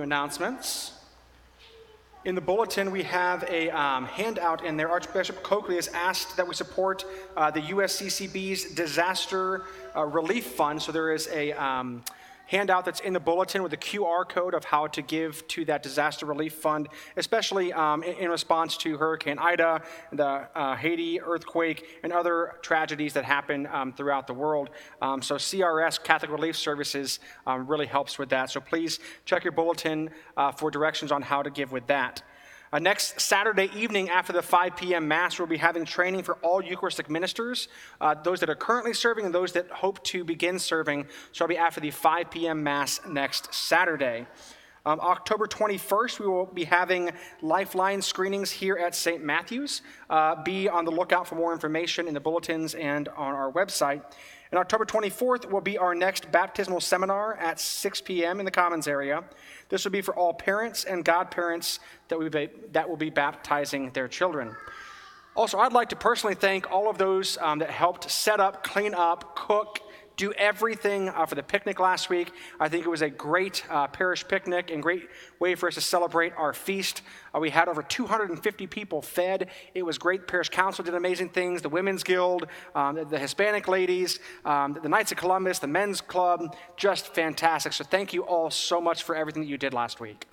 few announcements. In the bulletin, we have a um, handout in there. Archbishop Coakley has asked that we support uh, the USCCB's Disaster uh, Relief Fund. So there is a um, handout that's in the bulletin with a QR code of how to give to that disaster relief fund, especially um, in, in, response to Hurricane Ida, the uh, Haiti earthquake, and other tragedies that happen um, throughout the world. Um, so CRS, Catholic Relief Services, um, really helps with that. So please check your bulletin uh, for directions on how to give with that. Uh, next Saturday evening after the 5 p.m. Mass, we'll be having training for all Eucharistic ministers, uh, those that are currently serving and those that hope to begin serving. So it'll be after the 5 p.m. Mass next Saturday. Um, October 21st, we will be having Lifeline screenings here at St. Matthew's. Uh, be on the lookout for more information in the bulletins and on our website. And October 24th will be our next baptismal seminar at 6 p.m. in the Commons area. This will be for all parents and godparents that, will be, that will be baptizing their children. Also, I'd like to personally thank all of those um, that helped set up, clean up, cook, do everything uh, for the picnic last week. I think it was a great uh, parish picnic and great way for us to celebrate our feast. Uh, we had over 250 people fed. It was great. Parish Council did amazing things. The Women's Guild, um, the, the, Hispanic ladies, um, the Knights of Columbus, the Men's Club, just fantastic. So thank you all so much for everything that you did last week.